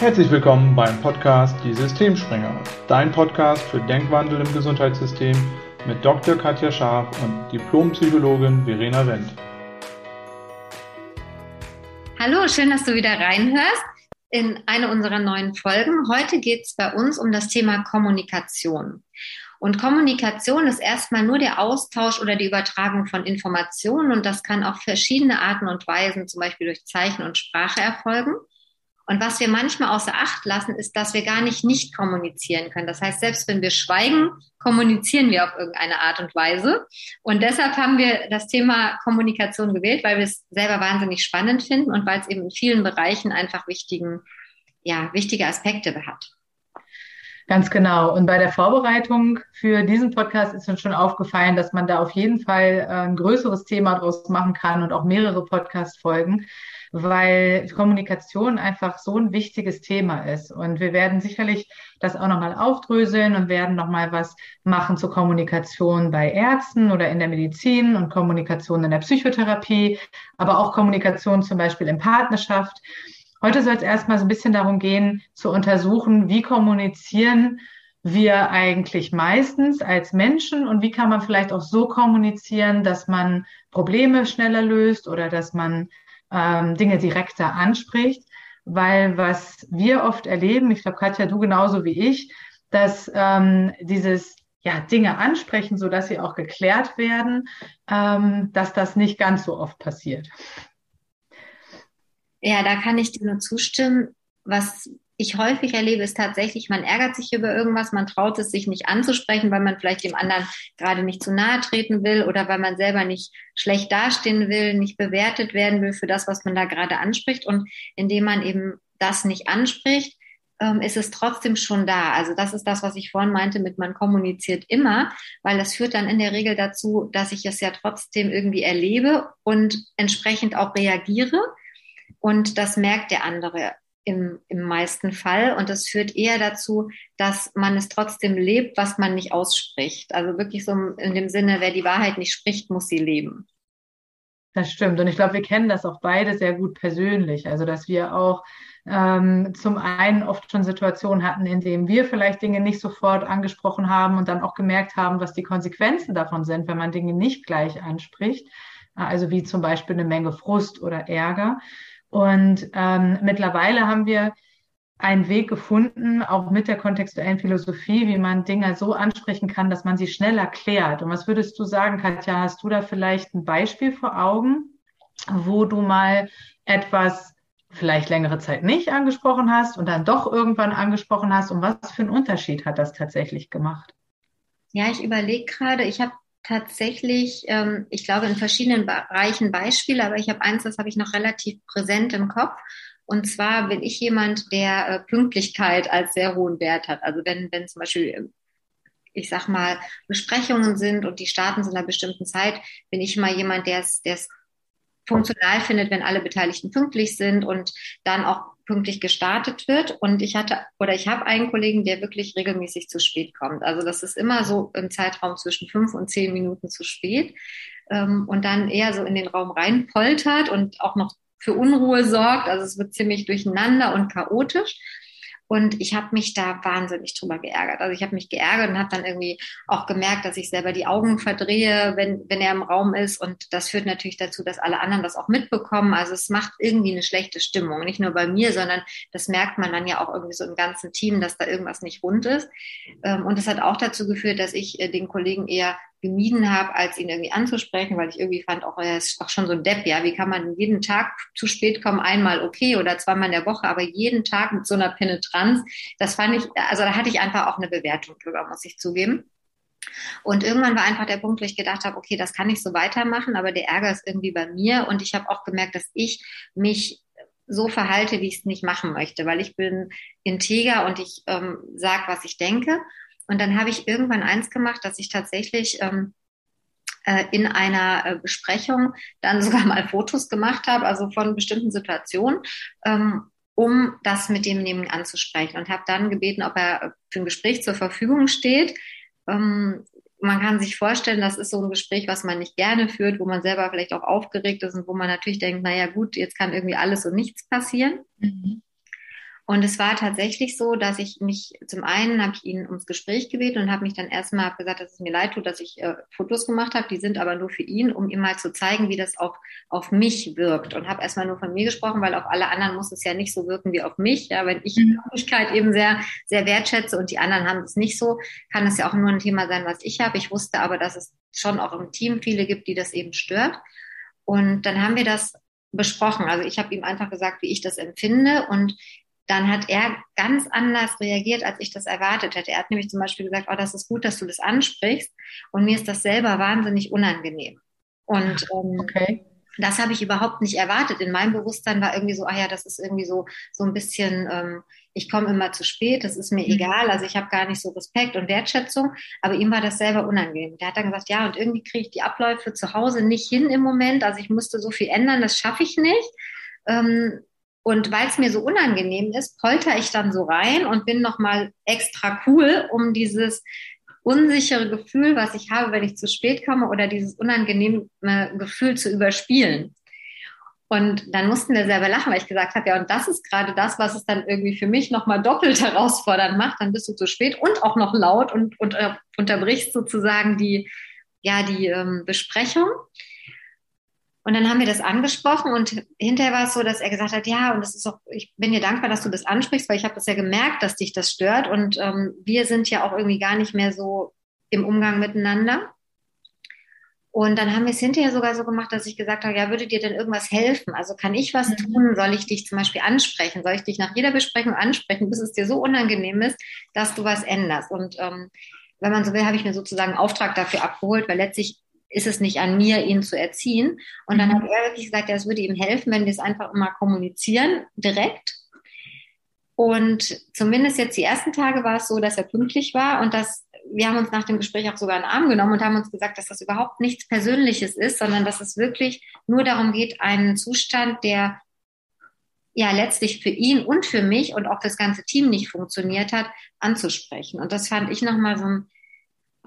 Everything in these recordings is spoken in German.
Herzlich willkommen beim Podcast Die Systemspringer, dein Podcast für Denkwandel im Gesundheitssystem mit Dr. Katja Scharf und Diplompsychologin Verena Wendt. Hallo, schön, dass du wieder reinhörst in eine unserer neuen Folgen. Heute geht es bei uns um das Thema Kommunikation. Und Kommunikation ist erstmal nur der Austausch oder die Übertragung von Informationen und das kann auf verschiedene Arten und Weisen, zum Beispiel durch Zeichen und Sprache erfolgen. Und was wir manchmal außer Acht lassen, ist, dass wir gar nicht nicht kommunizieren können. Das heißt, selbst wenn wir schweigen, kommunizieren wir auf irgendeine Art und Weise. Und deshalb haben wir das Thema Kommunikation gewählt, weil wir es selber wahnsinnig spannend finden und weil es eben in vielen Bereichen einfach wichtigen, ja, wichtige Aspekte hat. Ganz genau. Und bei der Vorbereitung für diesen Podcast ist uns schon aufgefallen, dass man da auf jeden Fall äh, ein größeres Thema draus machen kann und auch mehrere Podcast-Folgen weil Kommunikation einfach so ein wichtiges Thema ist. Und wir werden sicherlich das auch nochmal aufdröseln und werden nochmal was machen zur Kommunikation bei Ärzten oder in der Medizin und Kommunikation in der Psychotherapie, aber auch Kommunikation zum Beispiel in Partnerschaft. Heute soll es erstmal so ein bisschen darum gehen, zu untersuchen, wie kommunizieren wir eigentlich meistens als Menschen und wie kann man vielleicht auch so kommunizieren, dass man Probleme schneller löst oder dass man ähm, Dinge direkter anspricht, weil was wir oft erleben, ich glaube, Katja, du genauso wie ich, dass ähm, dieses ja, Dinge ansprechen, so dass sie auch geklärt werden, ähm, dass das nicht ganz so oft passiert. Ja, da kann ich dir nur zustimmen. Was ich häufig erlebe, ist tatsächlich, man ärgert sich über irgendwas, man traut es sich nicht anzusprechen, weil man vielleicht dem anderen gerade nicht zu nahe treten will oder weil man selber nicht schlecht dastehen will, nicht bewertet werden will für das, was man da gerade anspricht. Und indem man eben das nicht anspricht, ähm, ist es trotzdem schon da. Also das ist das, was ich vorhin meinte mit man kommuniziert immer, weil das führt dann in der Regel dazu, dass ich es ja trotzdem irgendwie erlebe und entsprechend auch reagiere. Und das merkt der andere im, im meisten Fall. Und das führt eher dazu, dass man es trotzdem lebt, was man nicht ausspricht. Also wirklich so in dem Sinne, wer die Wahrheit nicht spricht, muss sie leben. Das stimmt. Und ich glaube, wir kennen das auch beide sehr gut persönlich. Also, dass wir auch ähm, zum einen oft schon Situationen hatten, in denen wir vielleicht Dinge nicht sofort angesprochen haben und dann auch gemerkt haben, was die Konsequenzen davon sind, wenn man Dinge nicht gleich anspricht. Also wie zum Beispiel eine Menge Frust oder Ärger. Und ähm, mittlerweile haben wir einen Weg gefunden, auch mit der kontextuellen Philosophie, wie man Dinge so ansprechen kann, dass man sie schnell erklärt. Und was würdest du sagen, Katja? Hast du da vielleicht ein Beispiel vor Augen, wo du mal etwas vielleicht längere Zeit nicht angesprochen hast und dann doch irgendwann angesprochen hast? Und was für einen Unterschied hat das tatsächlich gemacht? Ja, ich überlege gerade, ich habe tatsächlich, ähm, ich glaube, in verschiedenen Bereichen Beispiele, aber ich habe eins, das habe ich noch relativ präsent im Kopf. Und zwar bin ich jemand, der äh, Pünktlichkeit als sehr hohen Wert hat. Also wenn, wenn zum Beispiel, ich sag mal, Besprechungen sind und die starten zu einer bestimmten Zeit, bin ich immer jemand, der es funktional findet, wenn alle Beteiligten pünktlich sind und dann auch pünktlich gestartet wird. Und ich hatte oder ich habe einen Kollegen, der wirklich regelmäßig zu spät kommt. Also das ist immer so im Zeitraum zwischen fünf und zehn Minuten zu spät ähm, und dann eher so in den Raum reinpoltert und auch noch für Unruhe sorgt. Also es wird ziemlich durcheinander und chaotisch. Und ich habe mich da wahnsinnig drüber geärgert. Also ich habe mich geärgert und habe dann irgendwie auch gemerkt, dass ich selber die Augen verdrehe, wenn, wenn er im Raum ist. Und das führt natürlich dazu, dass alle anderen das auch mitbekommen. Also es macht irgendwie eine schlechte Stimmung. Nicht nur bei mir, sondern das merkt man dann ja auch irgendwie so im ganzen Team, dass da irgendwas nicht rund ist. Ähm, und das hat auch dazu geführt, dass ich äh, den Kollegen eher gemieden habe, als ihn irgendwie anzusprechen, weil ich irgendwie fand, auch er ist doch schon so ein Depp, ja, wie kann man jeden Tag zu spät kommen, einmal okay oder zweimal in der Woche, aber jeden Tag mit so einer Penetranz, das fand ich, also da hatte ich einfach auch eine Bewertung drüber, muss ich zugeben. Und irgendwann war einfach der Punkt, wo ich gedacht habe, okay, das kann ich so weitermachen, aber der Ärger ist irgendwie bei mir. Und ich habe auch gemerkt, dass ich mich so verhalte, wie ich es nicht machen möchte, weil ich bin integer und ich ähm, sage, was ich denke und dann habe ich irgendwann eins gemacht, dass ich tatsächlich ähm, äh, in einer äh, Besprechung dann sogar mal Fotos gemacht habe, also von bestimmten Situationen, ähm, um das mit demjenigen anzusprechen und habe dann gebeten, ob er für ein Gespräch zur Verfügung steht. Ähm, man kann sich vorstellen, das ist so ein Gespräch, was man nicht gerne führt, wo man selber vielleicht auch aufgeregt ist und wo man natürlich denkt, naja gut, jetzt kann irgendwie alles und nichts passieren. Mhm. Und es war tatsächlich so, dass ich mich, zum einen habe ich ihn ums Gespräch gebeten und habe mich dann erstmal gesagt, dass es mir leid tut, dass ich äh, Fotos gemacht habe. Die sind aber nur für ihn, um ihm mal zu zeigen, wie das auch auf mich wirkt. Und habe erstmal nur von mir gesprochen, weil auf alle anderen muss es ja nicht so wirken wie auf mich. Ja, wenn ich die mhm. Wirklichkeit eben sehr, sehr wertschätze und die anderen haben es nicht so, kann es ja auch nur ein Thema sein, was ich habe. Ich wusste aber, dass es schon auch im Team viele gibt, die das eben stört. Und dann haben wir das besprochen. Also ich habe ihm einfach gesagt, wie ich das empfinde und dann hat er ganz anders reagiert, als ich das erwartet hätte. Er hat nämlich zum Beispiel gesagt, oh, das ist gut, dass du das ansprichst. Und mir ist das selber wahnsinnig unangenehm. Und ähm, okay. das habe ich überhaupt nicht erwartet. In meinem Bewusstsein war irgendwie so, ah ja, das ist irgendwie so, so ein bisschen, ähm, ich komme immer zu spät, das ist mir mhm. egal. Also ich habe gar nicht so Respekt und Wertschätzung. Aber ihm war das selber unangenehm. Der hat dann gesagt, ja, und irgendwie kriege ich die Abläufe zu Hause nicht hin im Moment. Also ich musste so viel ändern, das schaffe ich nicht. Ähm, und weil es mir so unangenehm ist, polter ich dann so rein und bin nochmal extra cool, um dieses unsichere Gefühl, was ich habe, wenn ich zu spät komme, oder dieses unangenehme Gefühl zu überspielen. Und dann mussten wir selber lachen, weil ich gesagt habe, ja, und das ist gerade das, was es dann irgendwie für mich nochmal doppelt herausfordernd macht. Dann bist du zu spät und auch noch laut und, und äh, unterbrichst sozusagen die, ja, die ähm, Besprechung. Und dann haben wir das angesprochen und hinterher war es so, dass er gesagt hat, ja, und das ist auch, ich bin dir dankbar, dass du das ansprichst, weil ich habe das ja gemerkt, dass dich das stört und ähm, wir sind ja auch irgendwie gar nicht mehr so im Umgang miteinander. Und dann haben wir es hinterher sogar so gemacht, dass ich gesagt habe, ja, würde dir denn irgendwas helfen? Also kann ich was mhm. tun? Soll ich dich zum Beispiel ansprechen? Soll ich dich nach jeder Besprechung ansprechen, bis es dir so unangenehm ist, dass du was änderst? Und ähm, wenn man so will, habe ich mir sozusagen einen Auftrag dafür abgeholt, weil letztlich ist es nicht an mir, ihn zu erziehen. Und dann mhm. hat er wirklich gesagt, ja, es würde ihm helfen, wenn wir es einfach immer kommunizieren, direkt. Und zumindest jetzt die ersten Tage war es so, dass er pünktlich war und dass wir haben uns nach dem Gespräch auch sogar einen Arm genommen und haben uns gesagt, dass das überhaupt nichts Persönliches ist, sondern dass es wirklich nur darum geht, einen Zustand, der ja letztlich für ihn und für mich und auch das ganze Team nicht funktioniert hat, anzusprechen. Und das fand ich nochmal so ein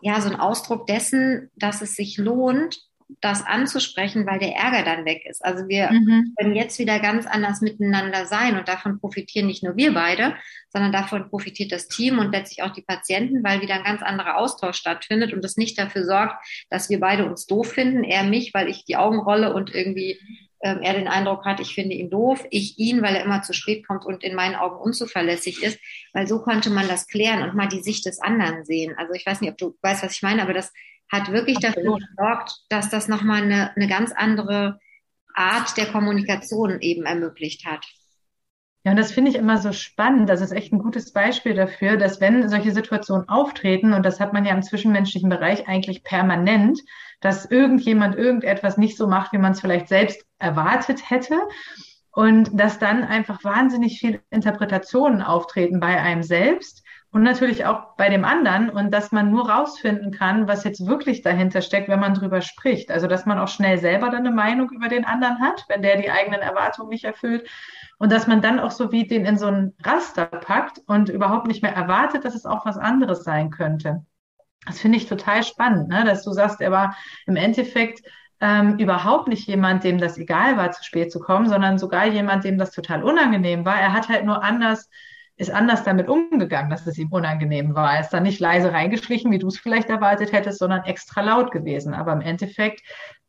ja, so ein Ausdruck dessen, dass es sich lohnt, das anzusprechen, weil der Ärger dann weg ist. Also wir mhm. können jetzt wieder ganz anders miteinander sein und davon profitieren nicht nur wir beide, sondern davon profitiert das Team und letztlich auch die Patienten, weil wieder ein ganz anderer Austausch stattfindet und es nicht dafür sorgt, dass wir beide uns doof finden, er mich, weil ich die Augen rolle und irgendwie er den Eindruck hat, ich finde ihn doof, ich ihn, weil er immer zu spät kommt und in meinen Augen unzuverlässig ist, weil so konnte man das klären und mal die Sicht des anderen sehen. Also ich weiß nicht, ob du weißt, was ich meine, aber das hat wirklich dafür gesorgt, dass das nochmal eine, eine ganz andere Art der Kommunikation eben ermöglicht hat. Ja, und das finde ich immer so spannend. Das ist echt ein gutes Beispiel dafür, dass wenn solche Situationen auftreten, und das hat man ja im zwischenmenschlichen Bereich eigentlich permanent, dass irgendjemand irgendetwas nicht so macht, wie man es vielleicht selbst erwartet hätte. Und dass dann einfach wahnsinnig viele Interpretationen auftreten bei einem selbst und natürlich auch bei dem anderen und dass man nur rausfinden kann, was jetzt wirklich dahinter steckt, wenn man drüber spricht. Also dass man auch schnell selber dann eine Meinung über den anderen hat, wenn der die eigenen Erwartungen nicht erfüllt und dass man dann auch so wie den in so ein Raster packt und überhaupt nicht mehr erwartet, dass es auch was anderes sein könnte. Das finde ich total spannend, ne? dass du sagst, er war im Endeffekt ähm, überhaupt nicht jemand, dem das egal war, zu spät zu kommen, sondern sogar jemand, dem das total unangenehm war. Er hat halt nur anders, ist anders damit umgegangen, dass es ihm unangenehm war. Er ist dann nicht leise reingeschlichen, wie du es vielleicht erwartet hättest, sondern extra laut gewesen. Aber im Endeffekt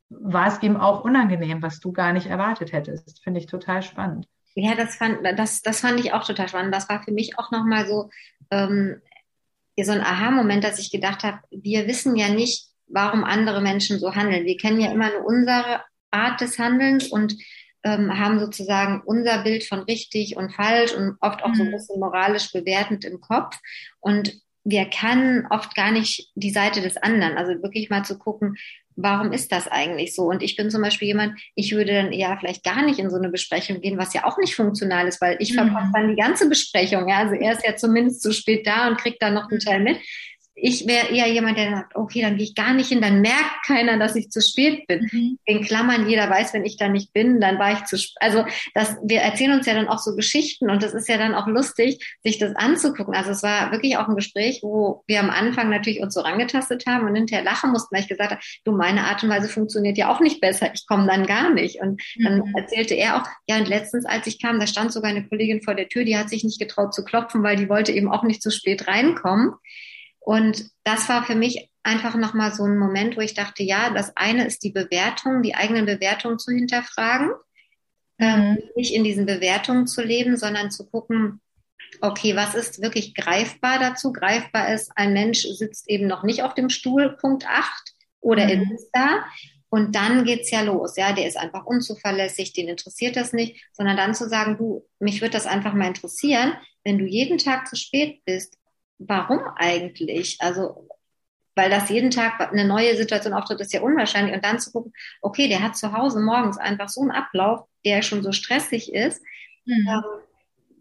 war es ihm auch unangenehm, was du gar nicht erwartet hättest. Finde ich total spannend. Ja, das fand, das, das fand ich auch total spannend. Das war für mich auch nochmal so, ähm, so ein Aha-Moment, dass ich gedacht habe, wir wissen ja nicht, warum andere Menschen so handeln. Wir kennen ja immer nur unsere Art des Handelns und ähm, haben sozusagen unser Bild von richtig und falsch und oft auch so ein mhm. bisschen moralisch bewertend im Kopf. Und wir kennen oft gar nicht die Seite des anderen. Also wirklich mal zu gucken, warum ist das eigentlich so? Und ich bin zum Beispiel jemand, ich würde dann eher vielleicht gar nicht in so eine Besprechung gehen, was ja auch nicht funktional ist, weil ich mhm. verpasse dann die ganze Besprechung. Ja? Also er ist ja zumindest zu spät da und kriegt dann noch einen Teil mit. Ich wäre eher jemand, der sagt, okay, dann gehe ich gar nicht hin, dann merkt keiner, dass ich zu spät bin. Mhm. In Klammern, jeder weiß, wenn ich da nicht bin, dann war ich zu spät. Also das, wir erzählen uns ja dann auch so Geschichten und das ist ja dann auch lustig, sich das anzugucken. Also es war wirklich auch ein Gespräch, wo wir am Anfang natürlich uns so rangetastet haben und hinterher lachen mussten, weil ich gesagt habe, du, meine Art und Weise funktioniert ja auch nicht besser, ich komme dann gar nicht. Und dann mhm. erzählte er auch, ja, und letztens, als ich kam, da stand sogar eine Kollegin vor der Tür, die hat sich nicht getraut zu klopfen, weil die wollte eben auch nicht zu spät reinkommen. Und das war für mich einfach nochmal so ein Moment, wo ich dachte, ja, das eine ist die Bewertung, die eigenen Bewertungen zu hinterfragen, ähm, mhm. nicht in diesen Bewertungen zu leben, sondern zu gucken, okay, was ist wirklich greifbar dazu? Greifbar ist, ein Mensch sitzt eben noch nicht auf dem Stuhl, Punkt 8, oder mhm. ist da. Und dann geht's ja los. Ja, der ist einfach unzuverlässig, den interessiert das nicht, sondern dann zu sagen, du, mich wird das einfach mal interessieren, wenn du jeden Tag zu spät bist, warum eigentlich? Also, weil das jeden Tag eine neue Situation auftritt, ist ja unwahrscheinlich. Und dann zu gucken, okay, der hat zu Hause morgens einfach so einen Ablauf, der schon so stressig ist. Mhm. Ähm,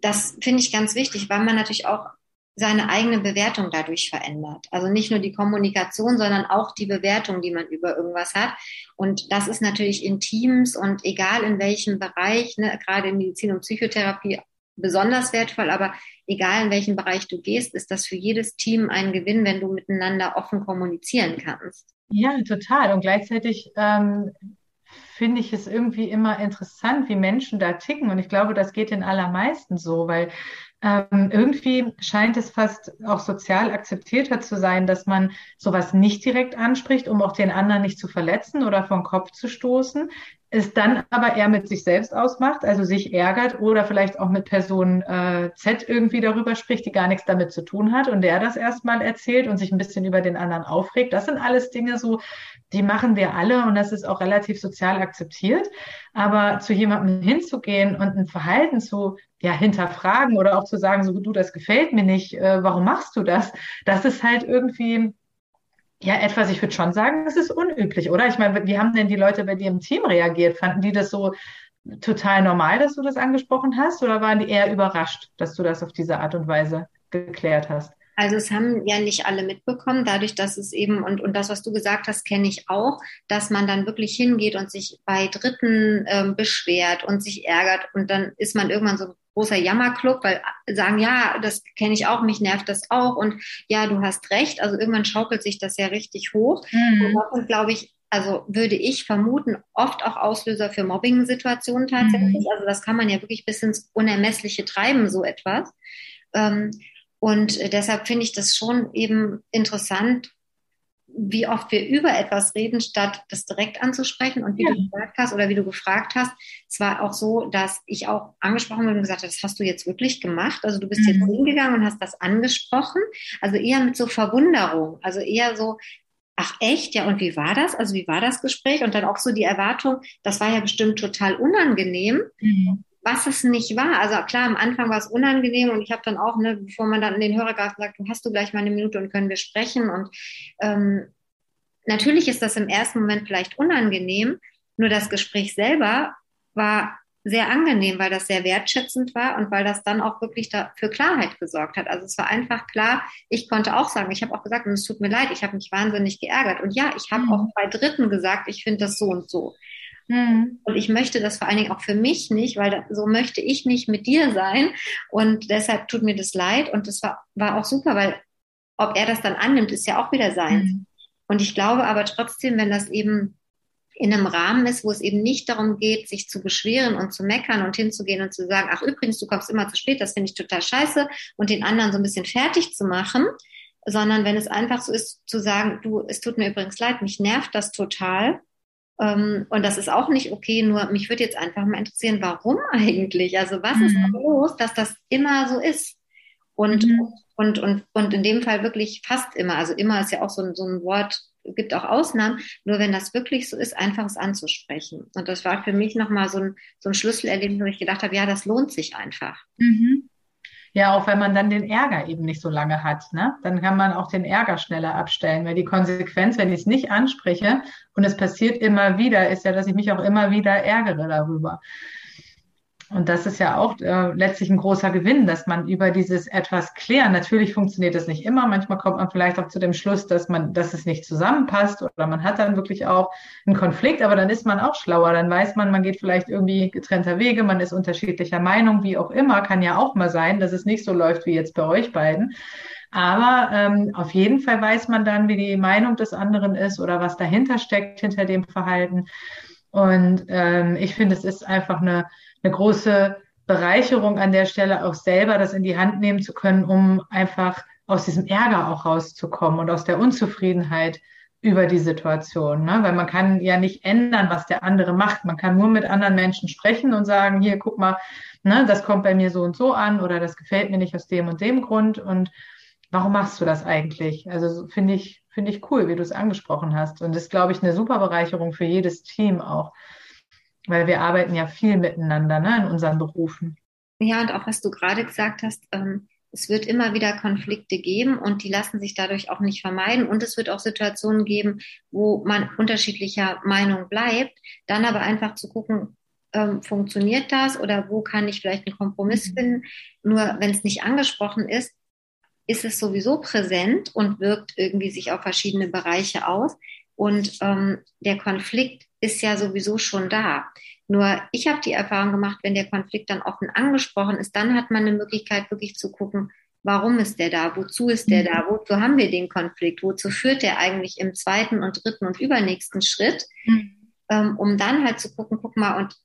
das finde ich ganz wichtig, weil man natürlich auch seine eigene Bewertung dadurch verändert. Also nicht nur die Kommunikation, sondern auch die Bewertung, die man über irgendwas hat. Und das ist natürlich in Teams und egal in welchem Bereich, ne, gerade in Medizin und Psychotherapie besonders wertvoll, aber egal in welchen Bereich du gehst, ist das für jedes Team ein Gewinn, wenn du miteinander offen kommunizieren kannst. Ja, total. Und gleichzeitig ähm, finde ich es irgendwie immer interessant, wie Menschen da ticken. Und ich glaube, das geht den allermeisten so, weil ähm, irgendwie scheint es fast auch sozial akzeptierter zu sein, dass man sowas nicht direkt anspricht, um auch den anderen nicht zu verletzen oder vom Kopf zu stoßen es dann aber eher mit sich selbst ausmacht, also sich ärgert oder vielleicht auch mit Person äh, Z irgendwie darüber spricht, die gar nichts damit zu tun hat und der das erstmal erzählt und sich ein bisschen über den anderen aufregt. Das sind alles Dinge so, die machen wir alle und das ist auch relativ sozial akzeptiert. Aber zu jemandem hinzugehen und ein Verhalten zu ja, hinterfragen oder auch zu sagen, so du, das gefällt mir nicht, äh, warum machst du das? Das ist halt irgendwie ja, etwas, ich würde schon sagen, das ist unüblich, oder? Ich meine, wie haben denn die Leute bei dir im Team reagiert? Fanden die das so total normal, dass du das angesprochen hast, oder waren die eher überrascht, dass du das auf diese Art und Weise geklärt hast? Also es haben ja nicht alle mitbekommen, dadurch, dass es eben, und, und das, was du gesagt hast, kenne ich auch, dass man dann wirklich hingeht und sich bei Dritten ähm, beschwert und sich ärgert und dann ist man irgendwann so großer Jammerclub, weil sagen, ja, das kenne ich auch, mich nervt das auch und ja, du hast recht. Also irgendwann schaukelt sich das ja richtig hoch. Mhm. Und das sind, glaube ich, also würde ich vermuten, oft auch Auslöser für Mobbing-Situationen tatsächlich. Mhm. Also das kann man ja wirklich bis ins Unermessliche treiben, so etwas. Ähm, und deshalb finde ich das schon eben interessant, wie oft wir über etwas reden, statt das direkt anzusprechen. Und wie ja. du gesagt hast oder wie du gefragt hast, es war auch so, dass ich auch angesprochen wurde und gesagt habe, das hast du jetzt wirklich gemacht. Also du bist mhm. jetzt hingegangen und hast das angesprochen. Also eher mit so Verwunderung. Also eher so, ach echt, ja, und wie war das? Also wie war das Gespräch? Und dann auch so die Erwartung, das war ja bestimmt total unangenehm. Mhm was es nicht war. Also klar, am Anfang war es unangenehm und ich habe dann auch, ne, bevor man dann in den Hörer gab, gesagt, du hast du gleich mal eine Minute und können wir sprechen. Und ähm, natürlich ist das im ersten Moment vielleicht unangenehm, nur das Gespräch selber war sehr angenehm, weil das sehr wertschätzend war und weil das dann auch wirklich da für Klarheit gesorgt hat. Also es war einfach klar, ich konnte auch sagen, ich habe auch gesagt, und es tut mir leid, ich habe mich wahnsinnig geärgert. Und ja, ich habe mhm. auch bei Dritten gesagt, ich finde das so und so. Mhm. Und ich möchte das vor allen Dingen auch für mich nicht, weil da, so möchte ich nicht mit dir sein. Und deshalb tut mir das leid. Und das war, war auch super, weil ob er das dann annimmt, ist ja auch wieder sein. Mhm. Und ich glaube aber trotzdem, wenn das eben in einem Rahmen ist, wo es eben nicht darum geht, sich zu beschweren und zu meckern und hinzugehen und zu sagen, ach übrigens, du kommst immer zu spät, das finde ich total scheiße und den anderen so ein bisschen fertig zu machen, sondern wenn es einfach so ist, zu sagen, du, es tut mir übrigens leid, mich nervt das total und das ist auch nicht okay, nur mich würde jetzt einfach mal interessieren, warum eigentlich? Also was mhm. ist da los, dass das immer so ist? Und, mhm. und, und, und in dem Fall wirklich fast immer, also immer ist ja auch so ein, so ein Wort, gibt auch Ausnahmen, nur wenn das wirklich so ist, einfach es anzusprechen. Und das war für mich nochmal so ein, so ein Schlüsselerlebnis, wo ich gedacht habe, ja, das lohnt sich einfach. Mhm. Ja, auch wenn man dann den Ärger eben nicht so lange hat, ne? Dann kann man auch den Ärger schneller abstellen, weil die Konsequenz, wenn ich es nicht anspreche und es passiert immer wieder, ist ja, dass ich mich auch immer wieder ärgere darüber. Und das ist ja auch äh, letztlich ein großer Gewinn, dass man über dieses etwas klären, natürlich funktioniert es nicht immer, manchmal kommt man vielleicht auch zu dem Schluss, dass man, dass es nicht zusammenpasst oder man hat dann wirklich auch einen Konflikt, aber dann ist man auch schlauer, dann weiß man, man geht vielleicht irgendwie getrennter Wege, man ist unterschiedlicher Meinung, wie auch immer, kann ja auch mal sein, dass es nicht so läuft wie jetzt bei euch beiden. Aber ähm, auf jeden Fall weiß man dann, wie die Meinung des anderen ist oder was dahinter steckt, hinter dem Verhalten. Und ähm, ich finde, es ist einfach eine eine große Bereicherung an der Stelle, auch selber das in die Hand nehmen zu können, um einfach aus diesem Ärger auch rauszukommen und aus der Unzufriedenheit über die Situation. Ne? Weil man kann ja nicht ändern, was der andere macht. Man kann nur mit anderen Menschen sprechen und sagen, hier, guck mal, ne, das kommt bei mir so und so an oder das gefällt mir nicht aus dem und dem Grund. Und warum machst du das eigentlich? Also finde ich, finde ich cool, wie du es angesprochen hast. Und das ist, glaube ich, eine super Bereicherung für jedes Team auch weil wir arbeiten ja viel miteinander ne, in unseren Berufen. Ja, und auch was du gerade gesagt hast, ähm, es wird immer wieder Konflikte geben und die lassen sich dadurch auch nicht vermeiden. Und es wird auch Situationen geben, wo man unterschiedlicher Meinung bleibt, dann aber einfach zu gucken, ähm, funktioniert das oder wo kann ich vielleicht einen Kompromiss mhm. finden. Nur wenn es nicht angesprochen ist, ist es sowieso präsent und wirkt irgendwie sich auf verschiedene Bereiche aus. Und ähm, der Konflikt ist ja sowieso schon da. Nur ich habe die Erfahrung gemacht, wenn der Konflikt dann offen angesprochen ist, dann hat man eine Möglichkeit, wirklich zu gucken, warum ist der da? Wozu ist der da? Mhm. Wozu haben wir den Konflikt? Wozu führt der eigentlich im zweiten und dritten und übernächsten Schritt? Mhm. Ähm, um dann halt zu gucken, guck mal, und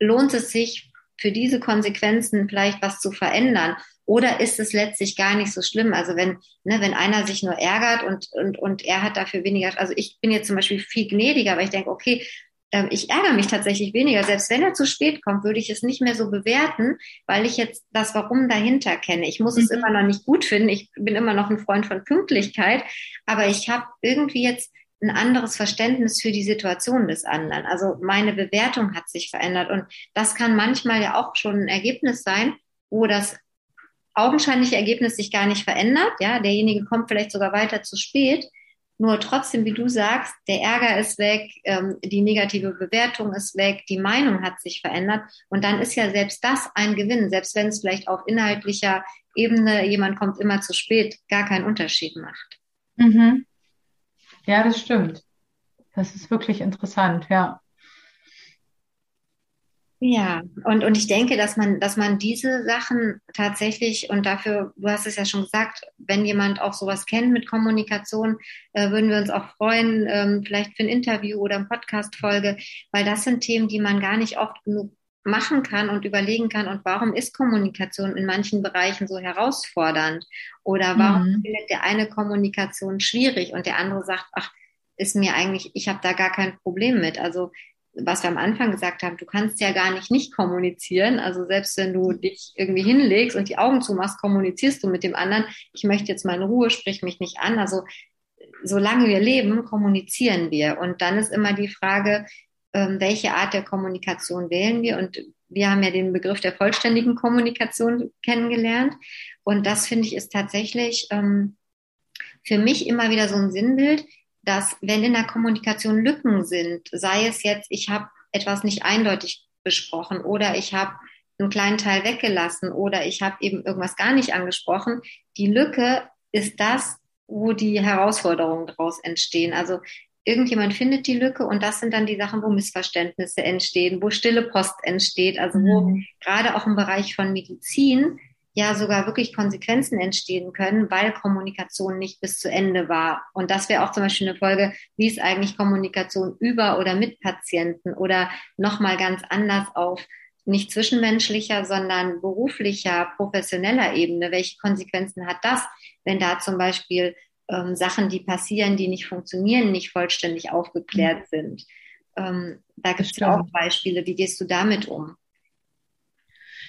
lohnt es sich für diese Konsequenzen vielleicht was zu verändern? Oder ist es letztlich gar nicht so schlimm? Also wenn, ne, wenn einer sich nur ärgert und, und, und er hat dafür weniger, also ich bin jetzt zum Beispiel viel gnädiger, aber ich denke, okay, ähm, ich ärgere mich tatsächlich weniger. Selbst wenn er zu spät kommt, würde ich es nicht mehr so bewerten, weil ich jetzt das Warum dahinter kenne. Ich muss mhm. es immer noch nicht gut finden. Ich bin immer noch ein Freund von Pünktlichkeit, aber ich habe irgendwie jetzt ein anderes Verständnis für die Situation des anderen. Also meine Bewertung hat sich verändert und das kann manchmal ja auch schon ein Ergebnis sein, wo das augenscheinliche Ergebnis sich gar nicht verändert. Ja, derjenige kommt vielleicht sogar weiter zu spät. Nur trotzdem, wie du sagst, der Ärger ist weg, ähm, die negative Bewertung ist weg, die Meinung hat sich verändert. Und dann ist ja selbst das ein Gewinn, selbst wenn es vielleicht auf inhaltlicher Ebene jemand kommt immer zu spät, gar keinen Unterschied macht. Mhm. Ja, das stimmt. Das ist wirklich interessant, ja. Ja, und, und ich denke, dass man, dass man diese Sachen tatsächlich, und dafür, du hast es ja schon gesagt, wenn jemand auch sowas kennt mit Kommunikation, äh, würden wir uns auch freuen, ähm, vielleicht für ein Interview oder eine Podcast-Folge, weil das sind Themen, die man gar nicht oft genug machen kann und überlegen kann, und warum ist Kommunikation in manchen Bereichen so herausfordernd? Oder warum mhm. findet der eine Kommunikation schwierig und der andere sagt, ach, ist mir eigentlich, ich habe da gar kein Problem mit. Also was wir am Anfang gesagt haben, du kannst ja gar nicht nicht kommunizieren. Also selbst wenn du dich irgendwie hinlegst und die Augen zumachst, kommunizierst du mit dem anderen. Ich möchte jetzt in Ruhe, sprich mich nicht an. Also solange wir leben, kommunizieren wir. Und dann ist immer die Frage, welche Art der Kommunikation wählen wir? Und wir haben ja den Begriff der vollständigen Kommunikation kennengelernt. Und das finde ich ist tatsächlich ähm, für mich immer wieder so ein Sinnbild dass wenn in der Kommunikation Lücken sind, sei es jetzt, ich habe etwas nicht eindeutig besprochen oder ich habe einen kleinen Teil weggelassen oder ich habe eben irgendwas gar nicht angesprochen, die Lücke ist das, wo die Herausforderungen daraus entstehen. Also irgendjemand findet die Lücke und das sind dann die Sachen, wo Missverständnisse entstehen, wo stille Post entsteht, also wo mhm. gerade auch im Bereich von Medizin ja sogar wirklich Konsequenzen entstehen können, weil Kommunikation nicht bis zu Ende war. Und das wäre auch zum Beispiel eine Folge, wie ist eigentlich Kommunikation über oder mit Patienten oder nochmal ganz anders auf nicht zwischenmenschlicher, sondern beruflicher, professioneller Ebene. Welche Konsequenzen hat das, wenn da zum Beispiel ähm, Sachen, die passieren, die nicht funktionieren, nicht vollständig aufgeklärt mhm. sind? Ähm, da gibt es auch Beispiele. Wie gehst du damit um?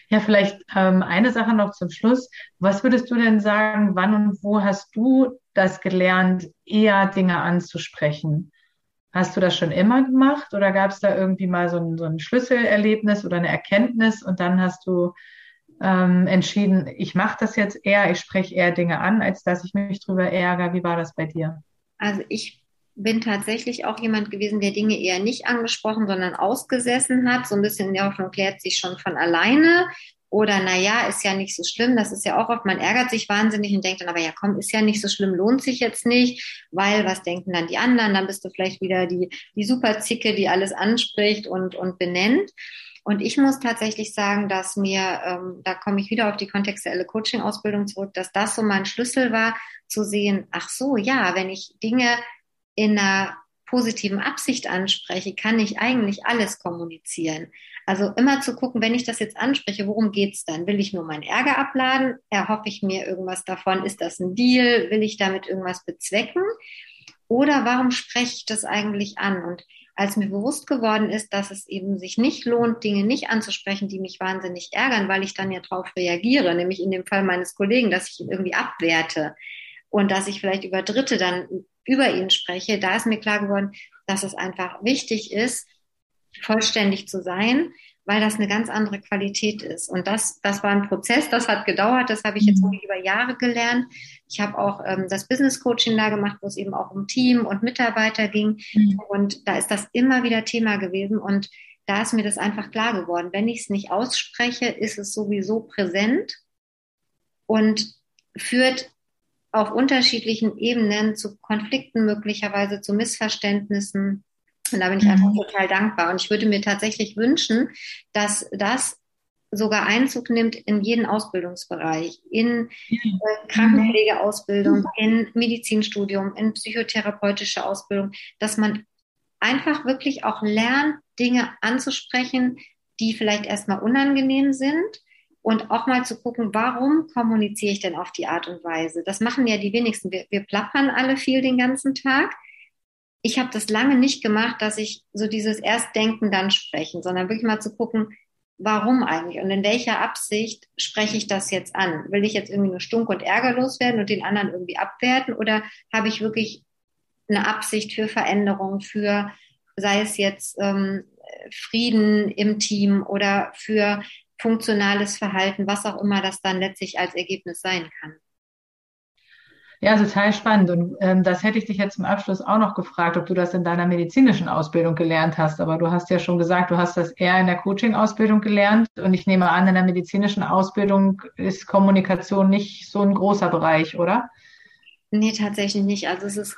Ja, vielleicht ähm, eine Sache noch zum Schluss. Was würdest du denn sagen, wann und wo hast du das gelernt, eher Dinge anzusprechen? Hast du das schon immer gemacht oder gab es da irgendwie mal so ein, so ein Schlüsselerlebnis oder eine Erkenntnis und dann hast du ähm, entschieden, ich mache das jetzt eher, ich spreche eher Dinge an, als dass ich mich drüber ärgere. Wie war das bei dir? Also ich bin tatsächlich auch jemand gewesen, der Dinge eher nicht angesprochen, sondern ausgesessen hat. So ein bisschen in der Hoffnung klärt sich schon von alleine. Oder na ja, ist ja nicht so schlimm. Das ist ja auch oft, man ärgert sich wahnsinnig und denkt dann, aber ja komm, ist ja nicht so schlimm, lohnt sich jetzt nicht, weil was denken dann die anderen? Dann bist du vielleicht wieder die, die Superzicke, die alles anspricht und, und benennt. Und ich muss tatsächlich sagen, dass mir, ähm, da komme ich wieder auf die kontextuelle Coaching-Ausbildung zurück, dass das so mein Schlüssel war, zu sehen, ach so, ja, wenn ich Dinge in einer positiven Absicht anspreche, kann ich eigentlich alles kommunizieren. Also immer zu gucken, wenn ich das jetzt anspreche, worum geht's dann? Will ich nur meinen Ärger abladen? Erhoffe ich mir irgendwas davon? Ist das ein Deal? Will ich damit irgendwas bezwecken? Oder warum spreche ich das eigentlich an? Und als mir bewusst geworden ist, dass es eben sich nicht lohnt, Dinge nicht anzusprechen, die mich wahnsinnig ärgern, weil ich dann ja darauf reagiere, nämlich in dem Fall meines Kollegen, dass ich ihn irgendwie abwerte und dass ich vielleicht über Dritte dann über ihn spreche, da ist mir klar geworden, dass es einfach wichtig ist, vollständig zu sein, weil das eine ganz andere Qualität ist. Und das, das war ein Prozess, das hat gedauert, das habe ich jetzt mhm. über Jahre gelernt. Ich habe auch ähm, das Business Coaching da gemacht, wo es eben auch um Team und Mitarbeiter ging. Mhm. Und da ist das immer wieder Thema gewesen. Und da ist mir das einfach klar geworden. Wenn ich es nicht ausspreche, ist es sowieso präsent und führt auf unterschiedlichen Ebenen zu Konflikten möglicherweise, zu Missverständnissen. Und da bin ich mhm. einfach total dankbar. Und ich würde mir tatsächlich wünschen, dass das sogar Einzug nimmt in jeden Ausbildungsbereich, in äh, Krankenpflegeausbildung, in Medizinstudium, in psychotherapeutische Ausbildung, dass man einfach wirklich auch lernt, Dinge anzusprechen, die vielleicht erstmal unangenehm sind, und auch mal zu gucken, warum kommuniziere ich denn auf die Art und Weise? Das machen ja die wenigsten. Wir, wir plappern alle viel den ganzen Tag. Ich habe das lange nicht gemacht, dass ich so dieses Erstdenken dann sprechen, sondern wirklich mal zu gucken, warum eigentlich und in welcher Absicht spreche ich das jetzt an? Will ich jetzt irgendwie nur stunk und ärgerlos werden und den anderen irgendwie abwerten oder habe ich wirklich eine Absicht für Veränderung, für sei es jetzt ähm, Frieden im Team oder für funktionales Verhalten, was auch immer das dann letztlich als Ergebnis sein kann. Ja, total spannend. Und ähm, das hätte ich dich jetzt zum Abschluss auch noch gefragt, ob du das in deiner medizinischen Ausbildung gelernt hast. Aber du hast ja schon gesagt, du hast das eher in der Coaching-Ausbildung gelernt. Und ich nehme an, in der medizinischen Ausbildung ist Kommunikation nicht so ein großer Bereich, oder? Nee, tatsächlich nicht. Also es ist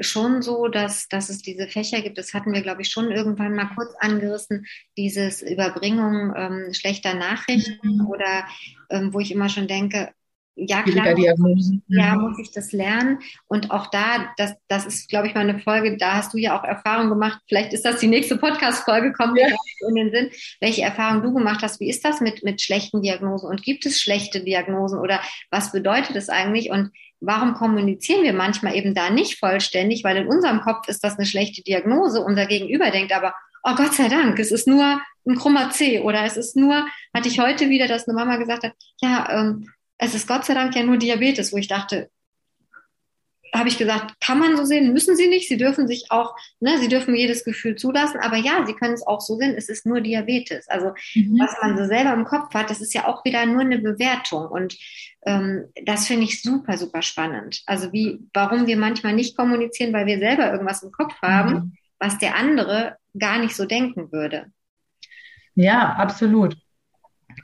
schon so, dass, dass es diese Fächer gibt. Das hatten wir, glaube ich, schon irgendwann mal kurz angerissen, dieses Überbringung ähm, schlechter Nachrichten mhm. oder ähm, wo ich immer schon denke, ja klar, ja, mhm. muss ich das lernen. Und auch da, das, das ist, glaube ich, mal eine Folge, da hast du ja auch Erfahrung gemacht. Vielleicht ist das die nächste Podcast-Folge, kommt ja. in den Sinn, welche Erfahrung du gemacht hast. Wie ist das mit, mit schlechten Diagnosen? Und gibt es schlechte Diagnosen oder was bedeutet es eigentlich? Und warum kommunizieren wir manchmal eben da nicht vollständig? Weil in unserem Kopf ist das eine schlechte Diagnose. Unser Gegenüber denkt aber, oh Gott sei Dank, es ist nur ein krummer C oder es ist nur, hatte ich heute wieder, dass eine Mama gesagt hat, ja, ähm, es ist Gott sei Dank ja nur Diabetes, wo ich dachte, habe ich gesagt, kann man so sehen, müssen Sie nicht. Sie dürfen sich auch, ne, Sie dürfen jedes Gefühl zulassen, aber ja, Sie können es auch so sehen, es ist nur Diabetes. Also mhm. was man so selber im Kopf hat, das ist ja auch wieder nur eine Bewertung. Und ähm, das finde ich super, super spannend. Also wie, warum wir manchmal nicht kommunizieren, weil wir selber irgendwas im Kopf haben, mhm. was der andere gar nicht so denken würde. Ja, absolut.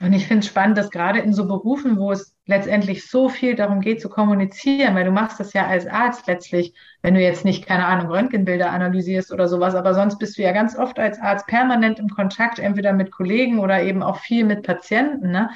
Und ich finde es spannend, dass gerade in so Berufen, wo es letztendlich so viel darum geht zu kommunizieren, weil du machst das ja als Arzt letztlich, wenn du jetzt nicht, keine Ahnung, Röntgenbilder analysierst oder sowas, aber sonst bist du ja ganz oft als Arzt permanent im Kontakt, entweder mit Kollegen oder eben auch viel mit Patienten. Ne?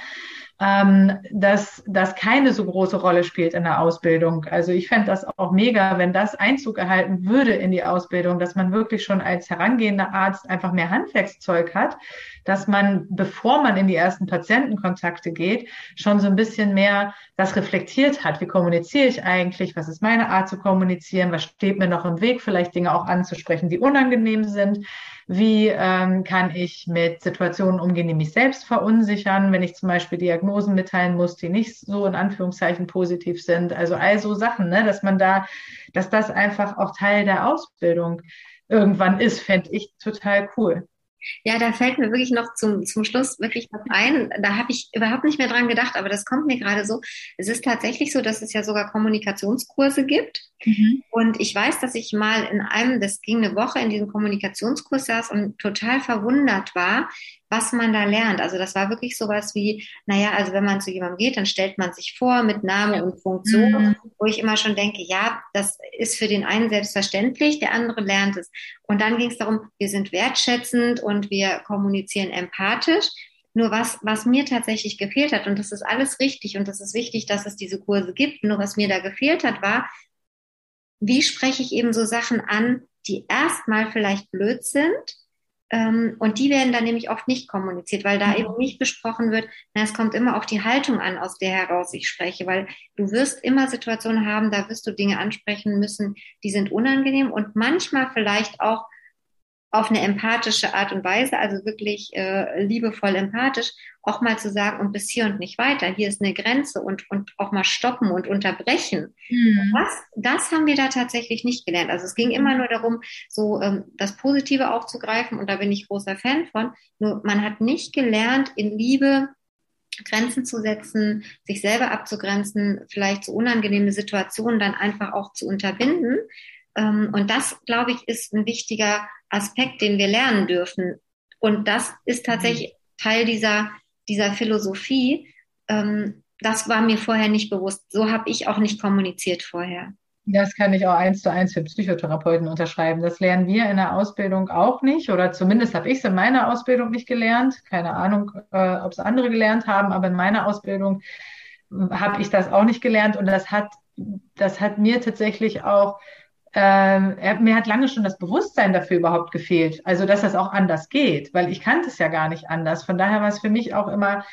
Ähm, dass das keine so große Rolle spielt in der Ausbildung. Also ich fände das auch mega, wenn das Einzug erhalten würde in die Ausbildung, dass man wirklich schon als herangehender Arzt einfach mehr Handwerkszeug hat, dass man, bevor man in die ersten Patientenkontakte geht, schon so ein bisschen mehr das reflektiert hat. Wie kommuniziere ich eigentlich? Was ist meine Art zu kommunizieren? Was steht mir noch im Weg? Vielleicht Dinge auch anzusprechen, die unangenehm sind. Wie ähm, kann ich mit Situationen umgehen, die mich selbst verunsichern, wenn ich zum Beispiel Diagnosen mitteilen muss, die nicht so in Anführungszeichen positiv sind. Also all so Sachen, ne, dass man da, dass das einfach auch Teil der Ausbildung irgendwann ist, fände ich total cool. Ja, da fällt mir wirklich noch zum, zum Schluss wirklich was ein. Da habe ich überhaupt nicht mehr dran gedacht, aber das kommt mir gerade so. Es ist tatsächlich so, dass es ja sogar Kommunikationskurse gibt Mhm. Und ich weiß, dass ich mal in einem, das ging eine Woche in diesem Kommunikationskurs saß und total verwundert war, was man da lernt. Also das war wirklich sowas wie, naja, also wenn man zu jemandem geht, dann stellt man sich vor mit Name und Funktion, mhm. wo ich immer schon denke, ja, das ist für den einen selbstverständlich, der andere lernt es. Und dann ging es darum, wir sind wertschätzend und wir kommunizieren empathisch. Nur was, was mir tatsächlich gefehlt hat, und das ist alles richtig und das ist wichtig, dass es diese Kurse gibt, nur was mir da gefehlt hat, war, wie spreche ich eben so Sachen an, die erstmal vielleicht blöd sind, und die werden dann nämlich oft nicht kommuniziert, weil da mhm. eben nicht besprochen wird, na, es kommt immer auf die Haltung an, aus der heraus ich spreche, weil du wirst immer Situationen haben, da wirst du Dinge ansprechen müssen, die sind unangenehm und manchmal vielleicht auch auf eine empathische Art und Weise, also wirklich äh, liebevoll empathisch, auch mal zu sagen, und bis hier und nicht weiter, hier ist eine Grenze und, und auch mal stoppen und unterbrechen. Mhm. Das, das haben wir da tatsächlich nicht gelernt. Also es ging immer nur darum, so ähm, das Positive aufzugreifen und da bin ich großer Fan von. Nur man hat nicht gelernt, in Liebe Grenzen zu setzen, sich selber abzugrenzen, vielleicht so unangenehme Situationen dann einfach auch zu unterbinden. Ähm, und das, glaube ich, ist ein wichtiger Aspekt, den wir lernen dürfen. Und das ist tatsächlich Teil dieser, dieser Philosophie. Ähm, das war mir vorher nicht bewusst. So habe ich auch nicht kommuniziert vorher. Das kann ich auch eins zu eins für Psychotherapeuten unterschreiben. Das lernen wir in der Ausbildung auch nicht, oder zumindest habe ich es in meiner Ausbildung nicht gelernt. Keine Ahnung, äh, ob es andere gelernt haben, aber in meiner Ausbildung habe ich das auch nicht gelernt und das hat, das hat mir tatsächlich auch er, mir hat lange schon das Bewusstsein dafür überhaupt gefehlt, also dass das auch anders geht, weil ich kannte es ja gar nicht anders. Von daher war es für mich auch immer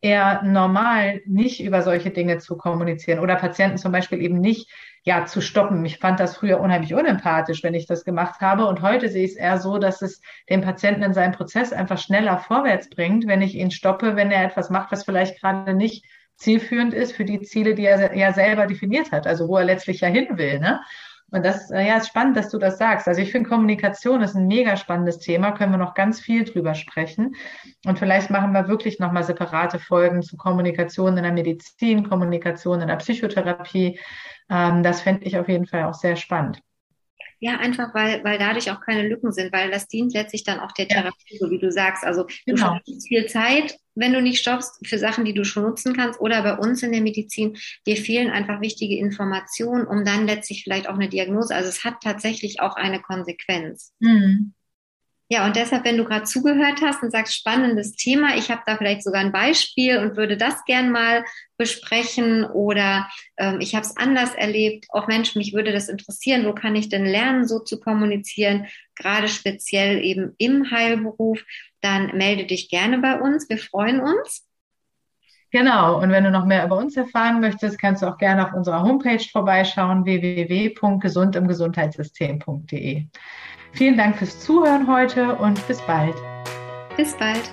eher normal, nicht über solche Dinge zu kommunizieren oder Patienten zum Beispiel eben nicht ja zu stoppen. Ich fand das früher unheimlich unempathisch, wenn ich das gemacht habe und heute sehe ich es eher so, dass es den Patienten in seinem Prozess einfach schneller vorwärts bringt, wenn ich ihn stoppe, wenn er etwas macht, was vielleicht gerade nicht zielführend ist für die Ziele, die er ja selber definiert hat, also wo er letztlich ja hin will. Ne? Und das ja, ist spannend, dass du das sagst. Also ich finde, Kommunikation ist ein mega spannendes Thema, können wir noch ganz viel drüber sprechen. Und vielleicht machen wir wirklich nochmal separate Folgen zu Kommunikation in der Medizin, Kommunikation in der Psychotherapie. Ähm, das fände ich auf jeden Fall auch sehr spannend. Ja, einfach weil, weil dadurch auch keine Lücken sind, weil das dient letztlich dann auch der Therapie, ja. so wie du sagst. Also du genau. hast viel Zeit, wenn du nicht stoppst, für Sachen, die du schon nutzen kannst. Oder bei uns in der Medizin, dir fehlen einfach wichtige Informationen, um dann letztlich vielleicht auch eine Diagnose. Also es hat tatsächlich auch eine Konsequenz. Mhm. Ja, und deshalb, wenn du gerade zugehört hast und sagst, spannendes Thema, ich habe da vielleicht sogar ein Beispiel und würde das gern mal besprechen oder ähm, ich habe es anders erlebt, auch Mensch, mich würde das interessieren, wo kann ich denn lernen, so zu kommunizieren, gerade speziell eben im Heilberuf, dann melde dich gerne bei uns. Wir freuen uns. Genau, und wenn du noch mehr über uns erfahren möchtest, kannst du auch gerne auf unserer Homepage vorbeischauen, www.gesundimgesundheitssystem.de. Vielen Dank fürs Zuhören heute und bis bald. Bis bald.